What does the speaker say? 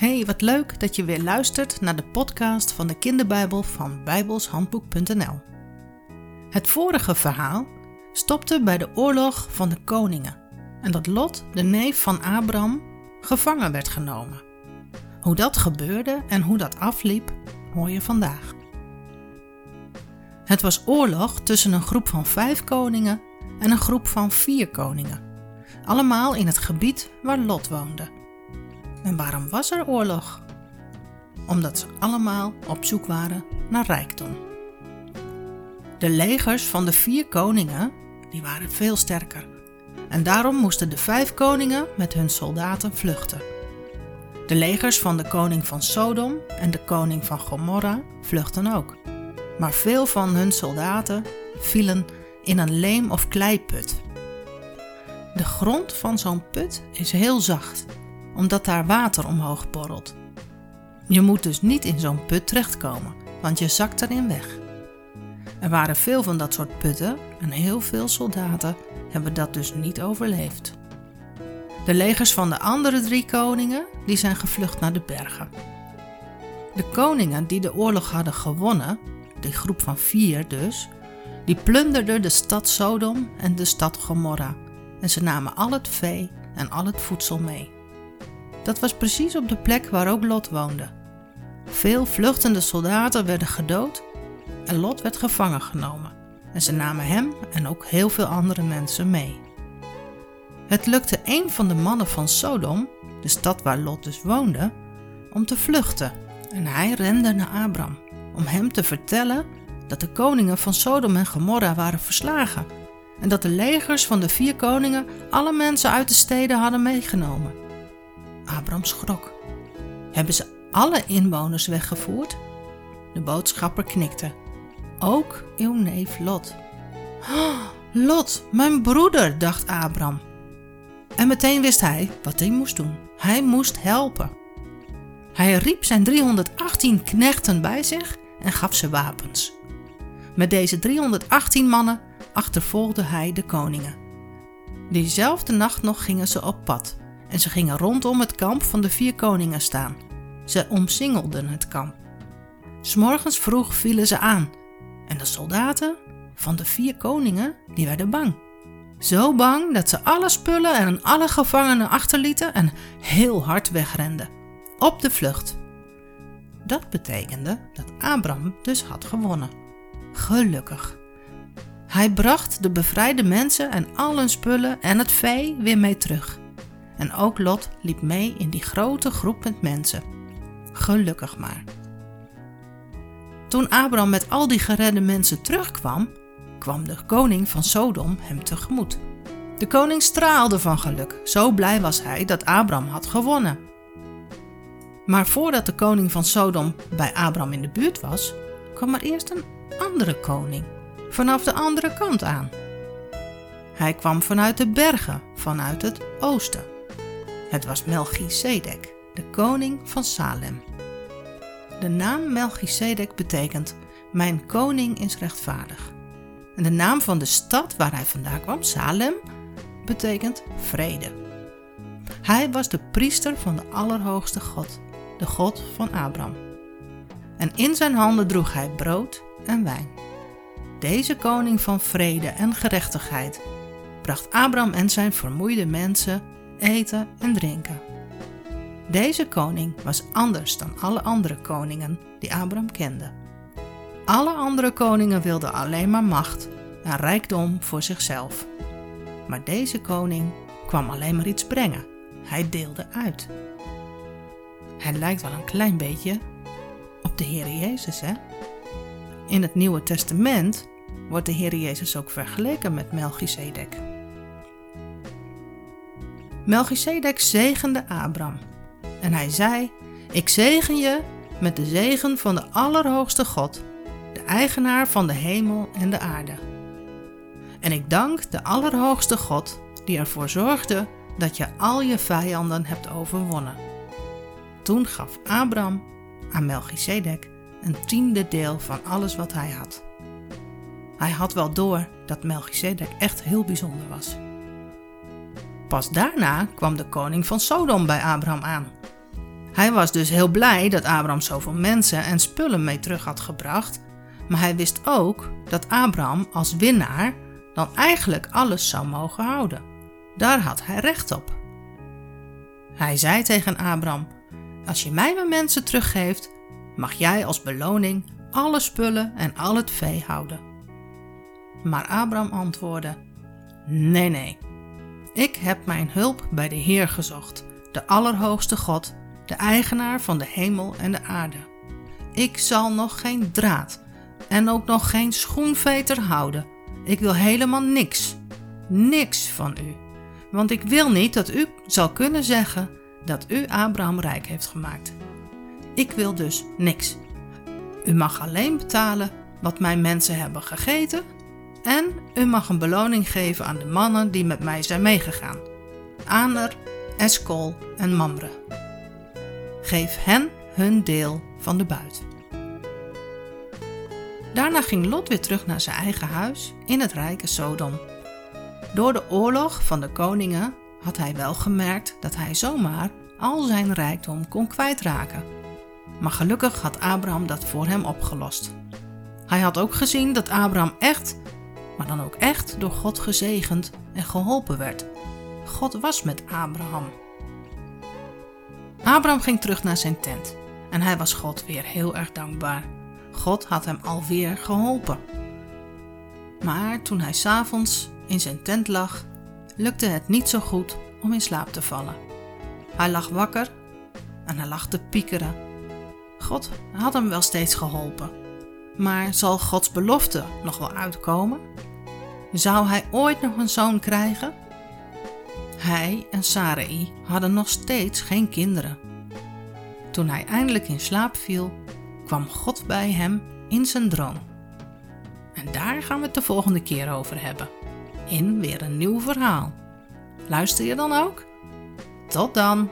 Hey, wat leuk dat je weer luistert naar de podcast van de Kinderbijbel van bijbelshandboek.nl. Het vorige verhaal stopte bij de oorlog van de koningen en dat Lot, de neef van Abraham, gevangen werd genomen. Hoe dat gebeurde en hoe dat afliep, hoor je vandaag. Het was oorlog tussen een groep van vijf koningen en een groep van vier koningen, allemaal in het gebied waar Lot woonde. En waarom was er oorlog? Omdat ze allemaal op zoek waren naar rijkdom. De legers van de vier koningen die waren veel sterker. En daarom moesten de vijf koningen met hun soldaten vluchten. De legers van de koning van Sodom en de koning van Gomorra vluchten ook. Maar veel van hun soldaten vielen in een leem- of kleiput. De grond van zo'n put is heel zacht omdat daar water omhoog borrelt. Je moet dus niet in zo'n put terechtkomen, want je zakt erin weg. Er waren veel van dat soort putten en heel veel soldaten hebben dat dus niet overleefd. De legers van de andere drie koningen die zijn gevlucht naar de bergen. De koningen die de oorlog hadden gewonnen, de groep van vier dus, die plunderden de stad Sodom en de stad Gomorra en ze namen al het vee en al het voedsel mee. Dat was precies op de plek waar ook Lot woonde. Veel vluchtende soldaten werden gedood en Lot werd gevangen genomen. En ze namen hem en ook heel veel andere mensen mee. Het lukte een van de mannen van Sodom, de stad waar Lot dus woonde, om te vluchten. En hij rende naar Abram om hem te vertellen dat de koningen van Sodom en Gomorra waren verslagen en dat de legers van de vier koningen alle mensen uit de steden hadden meegenomen. Abraham schrok. Hebben ze alle inwoners weggevoerd? De boodschapper knikte. Ook uw neef Lot. Oh, Lot, mijn broeder, dacht Abraham. En meteen wist hij wat hij moest doen. Hij moest helpen. Hij riep zijn 318 knechten bij zich en gaf ze wapens. Met deze 318 mannen achtervolgde hij de koningen. Diezelfde nacht nog gingen ze op pad en ze gingen rondom het kamp van de vier koningen staan. Ze omsingelden het kamp. S'morgens vroeg vielen ze aan en de soldaten van de vier koningen die werden bang. Zo bang dat ze alle spullen en alle gevangenen achterlieten en heel hard wegrenden. Op de vlucht. Dat betekende dat Abraham dus had gewonnen. Gelukkig. Hij bracht de bevrijde mensen en al hun spullen en het vee weer mee terug. En ook Lot liep mee in die grote groep met mensen. Gelukkig maar. Toen Abraham met al die geredde mensen terugkwam, kwam de koning van Sodom hem tegemoet. De koning straalde van geluk, zo blij was hij dat Abraham had gewonnen. Maar voordat de koning van Sodom bij Abraham in de buurt was, kwam er eerst een andere koning, vanaf de andere kant aan. Hij kwam vanuit de bergen, vanuit het oosten. Het was Melchizedek, de koning van Salem. De naam Melchizedek betekent mijn koning is rechtvaardig. En de naam van de stad waar hij vandaan kwam, Salem, betekent vrede. Hij was de priester van de Allerhoogste God, de God van Abraham. En in zijn handen droeg hij brood en wijn. Deze koning van vrede en gerechtigheid bracht Abraham en zijn vermoeide mensen eten en drinken. Deze koning was anders dan alle andere koningen die Abraham kende. Alle andere koningen wilden alleen maar macht en rijkdom voor zichzelf. Maar deze koning kwam alleen maar iets brengen. Hij deelde uit. Hij lijkt wel een klein beetje op de Heer Jezus, hè? In het Nieuwe Testament wordt de Heer Jezus ook vergeleken met Melchizedek. Melchizedek zegende Abram. En hij zei: Ik zegen je met de zegen van de Allerhoogste God, de eigenaar van de hemel en de aarde. En ik dank de Allerhoogste God, die ervoor zorgde dat je al je vijanden hebt overwonnen. Toen gaf Abram aan Melchizedek een tiende deel van alles wat hij had. Hij had wel door dat Melchizedek echt heel bijzonder was. Pas daarna kwam de koning van Sodom bij Abraham aan. Hij was dus heel blij dat Abraham zoveel mensen en spullen mee terug had gebracht, maar hij wist ook dat Abraham als winnaar dan eigenlijk alles zou mogen houden. Daar had hij recht op. Hij zei tegen Abraham: Als je mij mijn mensen teruggeeft, mag jij als beloning alle spullen en al het vee houden. Maar Abraham antwoordde: Nee, nee. Ik heb mijn hulp bij de Heer gezocht, de Allerhoogste God, de eigenaar van de hemel en de aarde. Ik zal nog geen draad en ook nog geen schoenveter houden. Ik wil helemaal niks, niks van u. Want ik wil niet dat u zal kunnen zeggen dat u Abraham rijk heeft gemaakt. Ik wil dus niks. U mag alleen betalen wat mijn mensen hebben gegeten en u mag een beloning geven aan de mannen die met mij zijn meegegaan. Aner, Eskol en Mamre. Geef hen hun deel van de buit. Daarna ging Lot weer terug naar zijn eigen huis in het rijke Sodom. Door de oorlog van de koningen had hij wel gemerkt dat hij zomaar al zijn rijkdom kon kwijtraken. Maar gelukkig had Abraham dat voor hem opgelost. Hij had ook gezien dat Abraham echt, maar dan ook echt door God gezegend en geholpen werd. God was met Abraham. Abraham ging terug naar zijn tent en hij was God weer heel erg dankbaar. God had hem alweer geholpen. Maar toen hij s'avonds in zijn tent lag, lukte het niet zo goed om in slaap te vallen. Hij lag wakker en hij lag te piekeren. God had hem wel steeds geholpen. Maar zal Gods belofte nog wel uitkomen? Zou hij ooit nog een zoon krijgen? Hij en Sarai hadden nog steeds geen kinderen. Toen hij eindelijk in slaap viel, kwam God bij hem in zijn droom. En daar gaan we het de volgende keer over hebben. In weer een nieuw verhaal. Luister je dan ook? Tot dan!